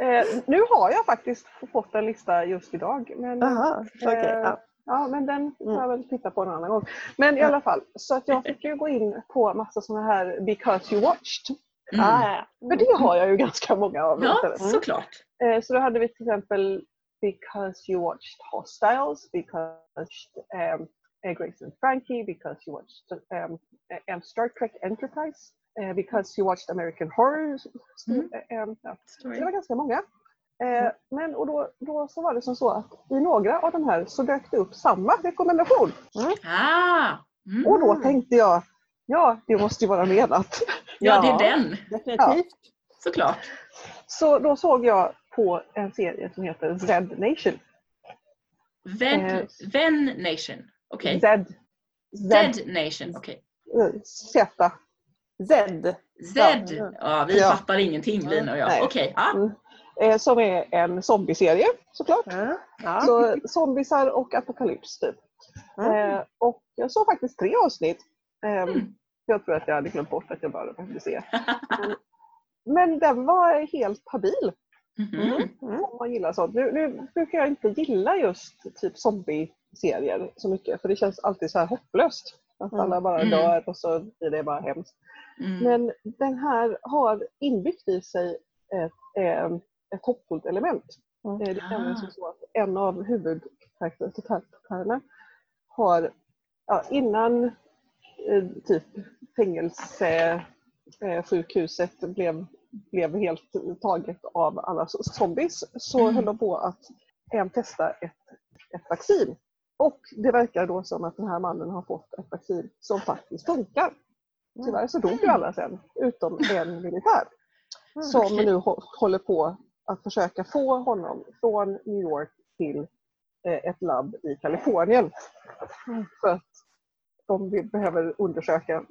Eh, nu har jag faktiskt fått en lista just idag. Men, Jaha, okej. Eh, ja. Ja, men den får Mm. jag väl titta på en annan gång. Men i Ja. alla fall, så att jag fick ju gå in på massa sådana här because you watched. Mm. Ah, ja. För det har jag ju ganska många av. Ja, istället. såklart. Eh, Så då hade vi till exempel Because you watched Hostiles, Because um, Grace and Frankie, Because you watched um, Star Trek Enterprise, eh, Because you watched American Horror. Mm. um, ja. Så det var ganska många. Eh, Men och då, då så var det som så att i några av de här så dök det upp samma rekommendation. Ah! Mm. Och då tänkte jag, ja det måste ju vara menat. Ja, det Ja. är den. Definitivt. Såklart. Så då såg jag på en serie som heter Z Nation. Ven, Eh. Ven Nation. Okej. Z. Z Nation. Okej. eh, Z. Z. Z. Ja, vi Ja. fattar ingenting Lina och jag. Okej. Ja. Mm. Eh, Som är en zombieserie såklart. Ja. Ja. Så zombiesar och apokalyps typ. Mm. Eh, och jag såg faktiskt tre avsnitt. Eh, Mm. Jag tror att jag hade glömt bort att jag bara behövde se. Men den var helt habil Mhm. Mm. om man gillar sånt. Nu, nu brukar jag inte gilla just typ zombie-serier så mycket för det känns alltid så här hopplöst. Att Mm. alla bara Mm. dör och så blir det bara hemskt. Mm. Men den här har inbyggt i sig ett, eh, ett hoppfullt element. Mm. Eh, Det är Ah. nämligen som så att en av huvudkaraktärerna har ja, innan typ fängelsesjukhuset blev, blev helt taget av alla zombies så Mm. höll de på att eh, testa ett, ett vaccin. Och det verkar då som att den här mannen har fått ett vaccin som faktiskt funkar. Tyvärr så dog ju alla sen, utom en militär. Som okej. nu hå- håller på att försöka få honom från New York till eh, ett labb i Kalifornien. För att de behöver undersöka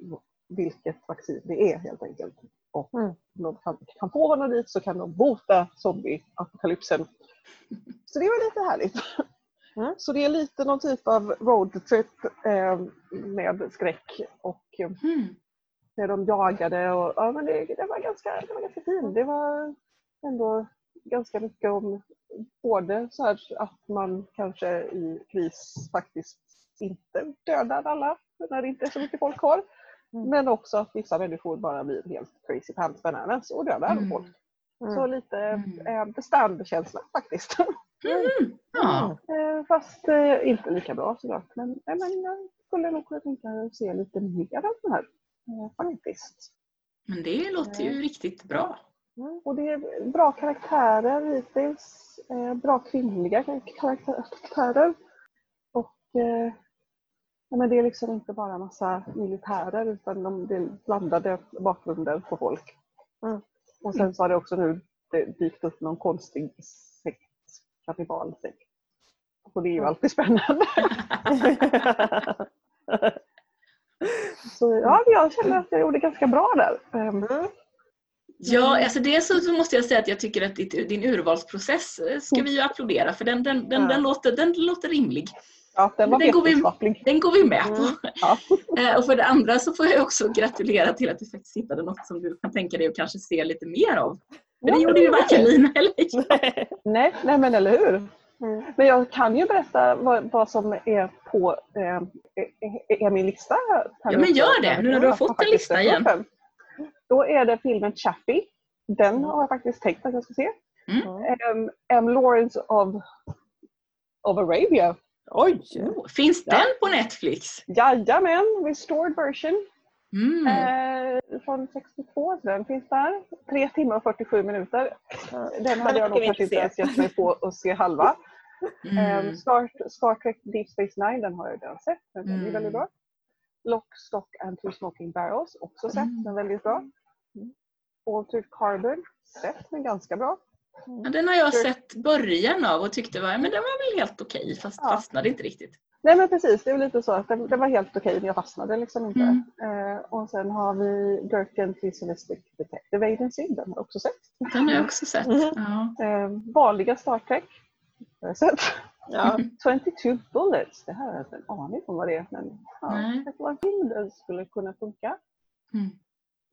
vilket vaccin det är helt enkelt. Och Mm. om de kan, få honom dit så kan de bota zombie-apokalypsen. Så det var lite härligt. Mm. Så det är lite någon typ av roadtrip eh, med skräck och Mm. när de jagade och ja, men det, det, var ganska, det var ganska fint. Det var ändå ganska mycket om både så här att man kanske i kris faktiskt inte dödar alla när det inte är så mycket folk kvar. Mm. Men också att vissa människor bara blir helt crazy pants bananas och dödar Mm. folk. Mm. Så lite Mm. eh, bestämd-känsla faktiskt. Ja. Eh, Fast eh, inte lika bra såklart. Men, eh, men jag skulle nog kunna tänka mig att se lite mer av den här. eh, Faktiskt. Men det låter ju riktigt bra. Mm, Och det är bra karaktärer hittills. Eh, bra kvinnliga kar- karaktärer. Och eh, men det är liksom inte bara massa militärer utan de, det är blandade bakgrunder på folk. Mm. Och sen så har det också nu det dykt upp någon konstig sekt, kannibalsekt. Och det är ju Mm. alltid spännande. Så ja, jag känner att jag gjorde ganska bra där. Ehm, Mm. Ja, alltså dels så så måste jag säga att jag tycker att ditt, din urvalsprocess eh, ska vi ju applådera för den, den, den, Ja. den, låter, den låter rimlig. Ja, den var Det går vi-. Den går vi med på. Mm. Ja. Eh, Och för det andra så får jag också gratulera till att du faktiskt hittade något som du kan tänka dig att kanske se lite mer av. Men det Ja, gjorde ju varken Lina eller jag. Nej, nej men eller hur. Mm. Men jag kan ju berätta vad, vad som är på eh, är, min lista. Här Ja, men gör det, nu när du har fått en lista igen. Då är det filmen Chappie. Den har jag faktiskt tänkt att jag ska se. Mm. M. Lawrence of, of Arabia. Oj! Oh, finns Ja. den på Netflix? Jajamän, restored version. Mm. Eh, från 62, så den finns där. 3 timmar och 47 minuter. Ja. Den hade jag nog kanske inte ens gett mig på att se halva. Mm. Eh, Star, Star Trek Deep Space Nine, den har jag redan sett. Den är Mm. väldigt bra. Lock, Stock and Two Smoking Barrels, också sett. Mm. Den är väldigt bra. Altered Carbon, sett men ganska bra. Ja, den har jag sett början av och tyckte var, men den var väl helt okej fast Ja. fastnade inte riktigt. Nej men precis, det är lite så att den, den var helt okej men jag fastnade liksom inte. Mm. Eh, och sen har vi Dirk Gently's Holistic Detective Agency, den har jag också sett. Den har jag också sett. Mhm. Ja. Eh, vanliga Star Trek, har jag sett. Ja. 22 Bullets, det här har jag inte en aning om vad det är. Men ja, det var en film där skulle kunna funka. Mm.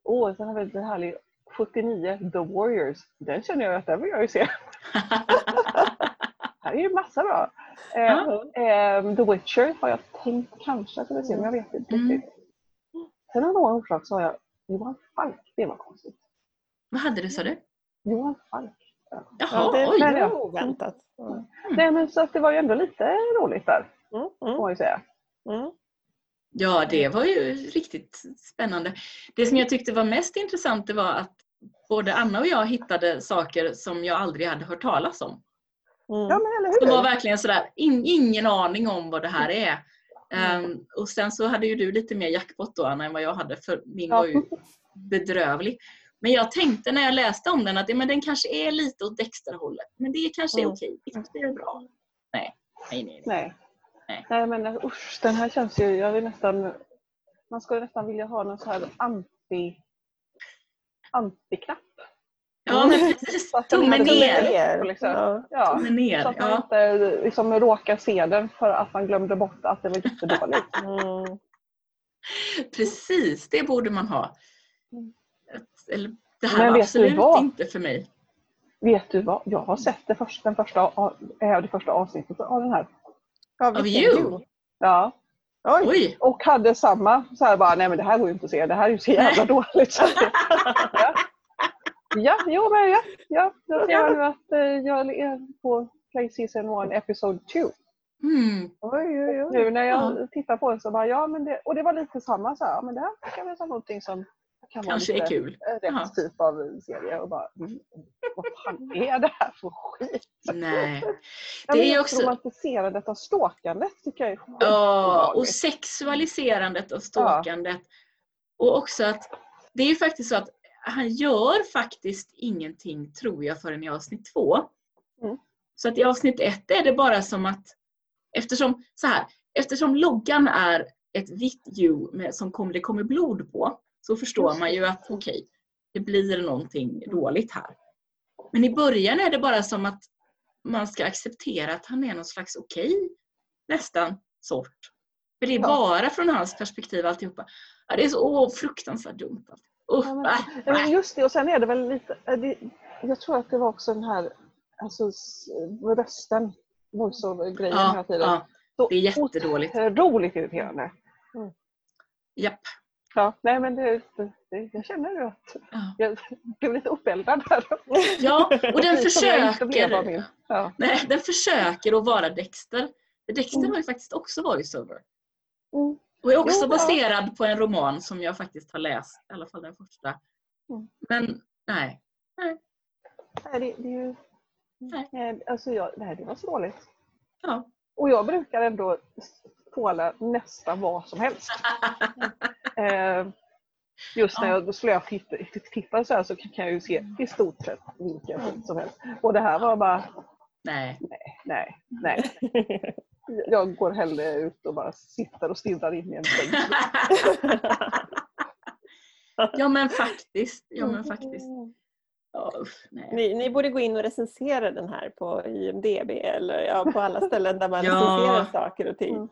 Och sen har vi det härlig 79 The Warriors. Den känner jag att den vill jag ju se. Här är ju massa bra. Ja. eh, The Witcher har jag tänkt kanske att jag vill se men jag vet inte Mm. riktigt. Sen av någon orsak så har jag Johan Falk. Det var konstigt. Vad hade du sa du? Johan Falk. Ja, Jaha, det oj. men var ja. oväntat. Mm. Nej men så att det var ju ändå lite roligt där. Mm. Får Mm. man ju säga. Mm. Ja, det var ju riktigt spännande. Det som jag tyckte var mest intressant det var att både Anna och jag hittade saker som jag aldrig hade hört talas om. Mm. Ja hur? var verkligen sådär, in, ingen aning om vad det här är. Ehm, och sen så hade ju du lite mer jackpot då Anna än vad jag hade för min var ju bedrövlig. Men jag tänkte när jag läste om den att men den kanske är lite åt Dexter-hållet. Men det kanske är Mm. okej. Det är bra. Nej, nej, nej. nej. Nej. Nej. Nej men usch, den här känns ju, jag vill nästan, man skulle nästan vilja ha någon så här anti, antiknapp. Ja, men precis. Så att den Tummen ner. Liksom. Ja. Ja. Tummen ner. Så att man Ja. inte liksom råkar se den för att man glömde bort att det var jättedåligt. Mm. Precis, det borde man ha. Mm. Eller, det här Men var absolut inte för mig. Vet du vad? Jag har sett det första, den första, av- det första avsnittet av den här. Ja, Of vilken you? Ja. Oj! Oj! Och hade samma, så här bara, nej men det här går ju inte att se, det här är ju så jävla dåligt. Ja. ja, jo men ja. ja. Då ser jag nu att eh, jag är på Play Season 1 Episode 2. Mm. Oj, oj, oj. Nu när jag tittar på den så bara, ja men det, och det var lite samma så här, ja, men det här kan vara någonting som kan vara Kanske lite är kul. rätt Ja. typ av serie och bara, mm, vad fan är det här för skit? Nej. Ja, Det är också... romantiserandet av stalkandet tycker jag är Ja, och sexualiserandet av stalkandet. Och också att det är ju faktiskt så att han gör faktiskt ingenting, tror jag, förrän i avsnitt två. Mm. Så att i avsnitt ett är det bara som att eftersom, så här, eftersom loggan är ett vitt med, som kommer, det kommer blod på så förstår man ju att okej, det blir någonting dåligt här. Men i början är det bara som att man ska acceptera att han är någon slags okej, nästan, sort. För det är Ja. bara från hans perspektiv alltihopa. Ja, det är så åh, fruktansvärt dumt. Usch, Ja, men- äh, Ja, men nej. just det, och sen är det väl lite, eh, det, jag tror att det var också den här alltså, rösten, voiceover-grejen hela ja, tiden. ja, det är jättedåligt. Otroligt irriterande. Japp. Ja, nej men det, det, det, jag känner ju att Ja. jag blev lite uppeldad där. ja, och den försöker, min. Ja. nej, den försöker att vara Dexter. Dexter Mm. har ju faktiskt också voiceover. Mm. Och är också Jo, ja. baserad på en roman som jag faktiskt har läst, i alla fall den första. Mm. Men nej. Nej, det, det är ju... Nej. Nej, Alltså jag, nej, det var så dåligt. Ja. Och jag brukar ändå tåla nästan vad som helst. Eh, just när Ja. jag slötittar så här så kan jag ju se i stort sett vilken film som helst. Och det här var bara, Nej. nej, nej. Jag går hellre ut och bara sitter och stirrar in i en vägg. ja men faktiskt. Ja men faktiskt. Ja, usch, nej. Ni, ni borde gå in och recensera den här på IMDB eller ja, på alla ställen där man Ja. recenserar saker och ting. Mm.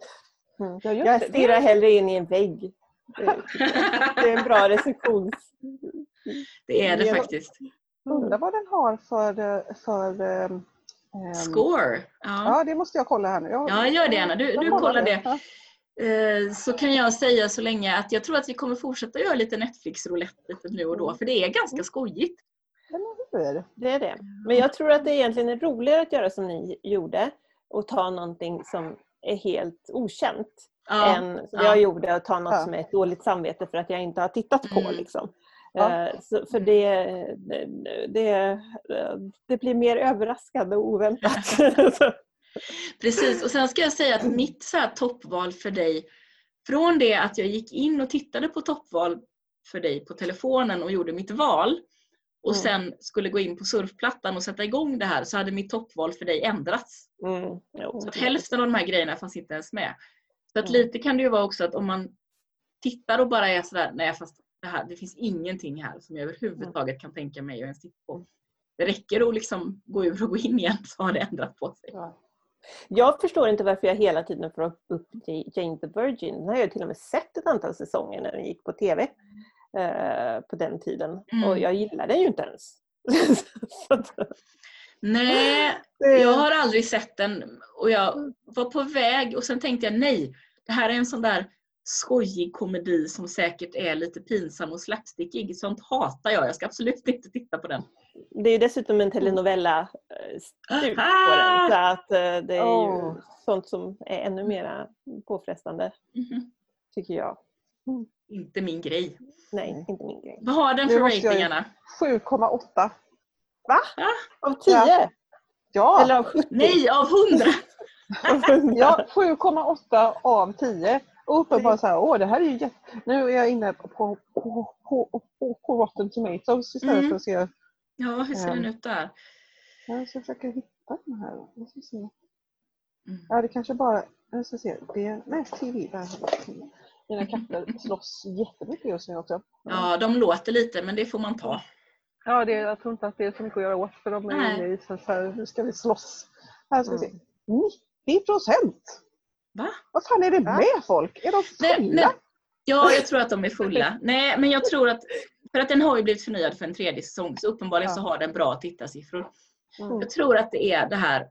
Mm. Ja, Jag stirrar hellre in i en vägg. Det, det är en bra recensions... Det är det Ja. faktiskt. Undrar vad den har för, för ehm, Score. Ja. Ja, det måste jag kolla här nu. Jag, Ja, gör det, Anna. Du- du kollar det. Ja. Eh, Så kan jag säga så länge att jag tror att vi kommer fortsätta göra lite Netflix-roulette lite nu och då. För det är ganska skojigt. Eller hur? Det är det. Men jag tror att det egentligen är roligare att göra som ni gjorde och ta någonting som är helt okänt. Ja, än som ja. jag gjorde att ta något Ja. som är ett dåligt samvete för att jag inte har tittat på. Mm. Liksom. Ja. Eh, Så, för det, det, det, blir mer överraskande och oväntat. Precis, och sen ska jag säga att mitt så här toppval för dig, från det att jag gick in och tittade på toppval för dig på telefonen och gjorde mitt val och Mm. sen skulle gå in på surfplattan och sätta igång det här så hade mitt toppval för dig ändrats. mm, jo. Så att hälften av de här grejerna fanns inte ens med. Så att lite kan det ju vara också att om man tittar och bara är sådär, nej fast det, här, det finns ingenting här som jag överhuvudtaget kan tänka mig att ens titta på. Det räcker att liksom gå ur och gå in igen så har det ändrat på sig. Ja. Jag förstår inte varför jag hela tiden får upp Jane the Virgin. Den har jag till och med sett ett antal säsonger när den gick på TV eh, på den tiden. Mm. Och jag gillar den ju inte ens. Att, Nej, jag har aldrig sett den. Och jag var på väg och sen tänkte jag nej, det här är en sån där skojig komedi som säkert är lite pinsam och slapstickig. Sånt hatar jag. Jag ska absolut inte titta på den. Det är dessutom en telenovella-stuk eh, på den. Så att eh, det är oh. ju sånt som är ännu mer påfrestande. Mm -hmm. Tycker jag. Mm. Inte min grej. Nej, inte min grej. Vad har den för ratingarna? 7,8. Va? Ja. Av tio? Ja. Eller av 70? Nej, av 100! ja, 7,8 av 10. Och uppenbarligen så här, åh det här är ju jätte... Nu är jag inne på, på, på, på, på Rotten Tomatoes istället mm. för att se... Ja, hur ser den ehm. ut där? Jag ska försöka hitta den här. Jag ska se. Mm. Ja, det kanske bara... Jag ska se. Det är mest TV. Där. Mina katter slåss jättemycket just nu också. Ja, de låter lite men det får man ta. Ja, det, jag tror inte att det är så mycket att göra åt för de är Nej. inne i så här, nu ska vi slåss. Här ska vi Mm. se. 90 procent! Va? Vad fan är det Va? med folk? Är de Nej, fulla? men, ja, jag tror att de är fulla. Nej, men jag tror att för att den har ju blivit förnyad för en tredje säsong så uppenbarligen så Ja. har den bra tittarsiffror. Mm. Jag tror att det är det här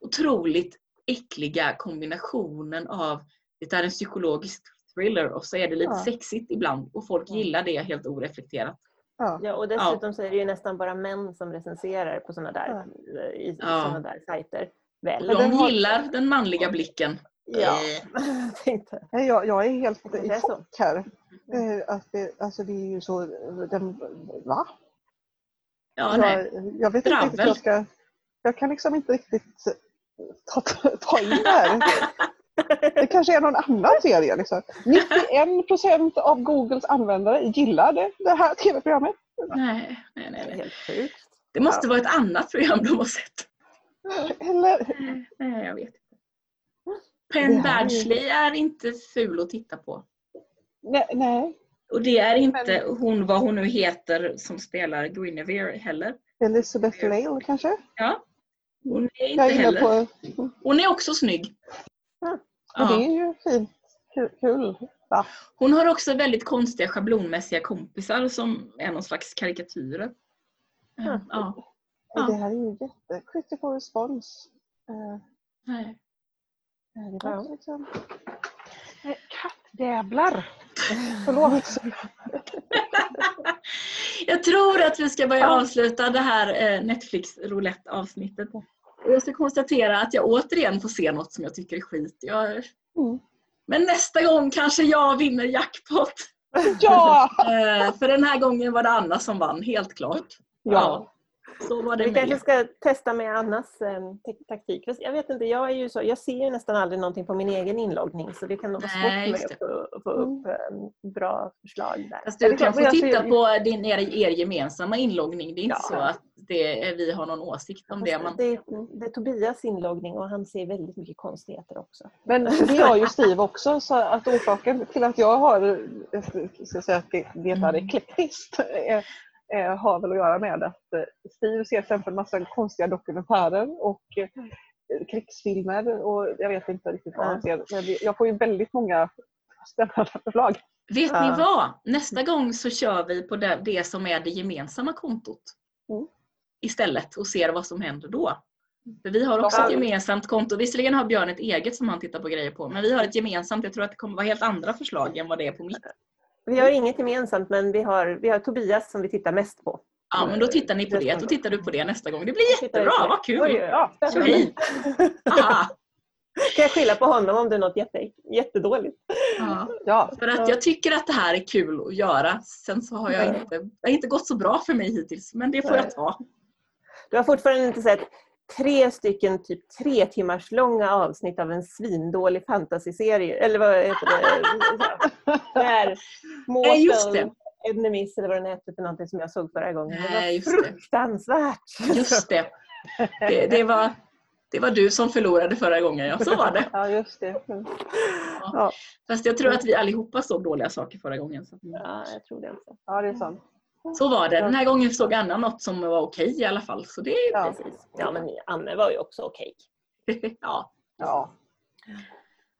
otroligt äckliga kombinationen av det är en psykologisk thriller och så är det lite Ja. sexigt ibland och folk Ja. gillar det helt oreflekterat. Ja. Ja, och dessutom så är det ju nästan bara män som recenserar på sådana där, eh, i Ja. såna där sajter. Väl? Den De har- gillar den manliga blicken. Ja, Eh. Nej, Jag, jag är helt Det i chock här. Eh, Att det, alltså det är ju så... Den, va? Ja, nej. jag, jag vet inte riktigt hur jag ska... Jag kan liksom inte riktigt ta, ta in det här. Det kanske är någon annan serie. Liksom. 91 procent av Googles användare gillade det här tv-programmet. nej, nej, Det nej, är nej. helt sjukt. Det måste vara ett annat program de har sett. Eller, Nej, jag vet inte. Det Penn Badgley är inte ful att titta på. nej, nej. Och det är inte hon, vad hon nu heter, som spelar Guinevere heller. Elizabeth Lale kanske? Ja. Hon är inte heller. på... Hon är också snygg. Men det Ja. är ju fint. Kul. Va? Hon har också väldigt konstiga schablonmässiga kompisar som är någon slags karikatyrer. Mm. Ja. Ja. Det här är ju jätte... Critical response. Eh, Nej. eh, det var Ja. också liksom... Eh, Kattjävlar! Förlåt. Jag tror att vi ska börja Ja. avsluta det här eh, Netflix roulette avsnittet. Jag ska konstatera att jag återigen får se något som jag tycker är skit. Jag... Mm. Men nästa gång kanske jag vinner jackpot. Ja! Eh, för den här gången var det Anna som vann, helt klart. Ja. Så var det Vi kanske ska testa med Annas eh, taktik. Jag vet inte, jag, är ju så, jag ser ju nästan aldrig någonting på min egen inloggning så det kan nog vara svårt för mig att få, få upp eh, bra förslag där. Fast du kan få jag titta ser- på din, er, er gemensamma inloggning. Det är inte Ja. så att det, vi har någon åsikt om det. Man, det, är, det är Tobias inloggning och han ser väldigt mycket konstigheter också. Men det gör ju Steve också så att orsaken till att jag har, jag ska säga att det, det är Mm. eklektiskt, eh, har väl att göra med att eh, Steve ser till exempel massa konstiga dokumentärer och eh, krigsfilmer och jag vet inte riktigt vad han ser. Men Jag får ju väldigt många spännande förslag. vet Ja. ni vad? Nästa gång så kör vi på det, det som är det gemensamma kontot. Mm. Istället och ser vad som händer då. För vi har också ett gemensamt konto. Visserligen har Björn ett eget som han tittar på grejer på. Men vi har ett gemensamt. Jag tror att det kommer vara helt andra förslag än vad det är på mitt. Vi har inget gemensamt men vi har, vi har Tobias som vi tittar mest på. Ja, men då tittar ni på det. Då tittar du på det nästa gång. Det blir jättebra. Vad kul! Oj, ja, Så hej! Aha. kan jag skylla på honom om det är något jätte, jättedåligt. Ja. Ja. För att jag tycker att det här är kul att göra. Sen så har jag inte, det har inte gått så bra för mig hittills. Men det får jag ta. Du har fortfarande inte sett tre stycken typ tre timmars långa avsnitt av en svindålig fantasyserie. Eller vad heter det? Där Nej. Mortal Enemies eller vad den hette för någonting som jag såg förra gången. Det Nej, var det. fruktansvärt. Just det. Det, det, var, det var du som förlorade förra gången. Ja, så var det. ja, just det. Mm. Ja, Fast jag tror att vi allihopa såg dåliga saker förra gången. Så, ja, jag tror det också. Ja, det är sant. Så var det. Den här gången såg Anna något som var okej i alla fall. Så det är Ja. Precis. Ja, men Anne var ju också okej. ja. Ja.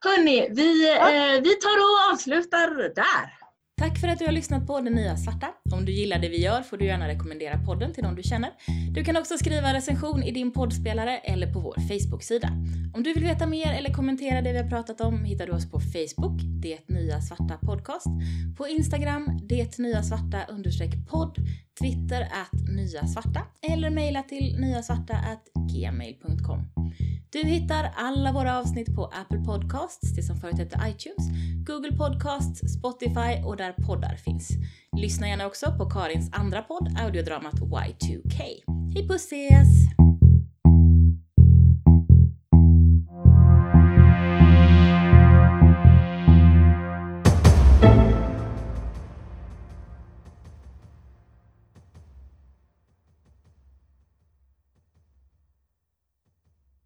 Hörni, vi, eh, vi tar och avslutar där. Tack för att du har lyssnat på Det Nya Svarta. Om du gillar det vi gör får du gärna rekommendera podden till någon du känner. Du kan också skriva recension i din poddspelare eller på vår Facebook-sida. Om du vill veta mer eller kommentera det vi har pratat om hittar du oss på Facebook, Det Nya Svarta Podcast, på Instagram, Det Nya Svarta podd, Twitter att Nya Svarta eller mejla till nyasvarta at gmail.com. Du hittar alla våra avsnitt på Apple Podcasts, det som förut hette iTunes, Google Podcasts, Spotify och där poddar finns. Lyssna gärna också på Karins andra podd, audiodramat Y2K. Hej puss ses!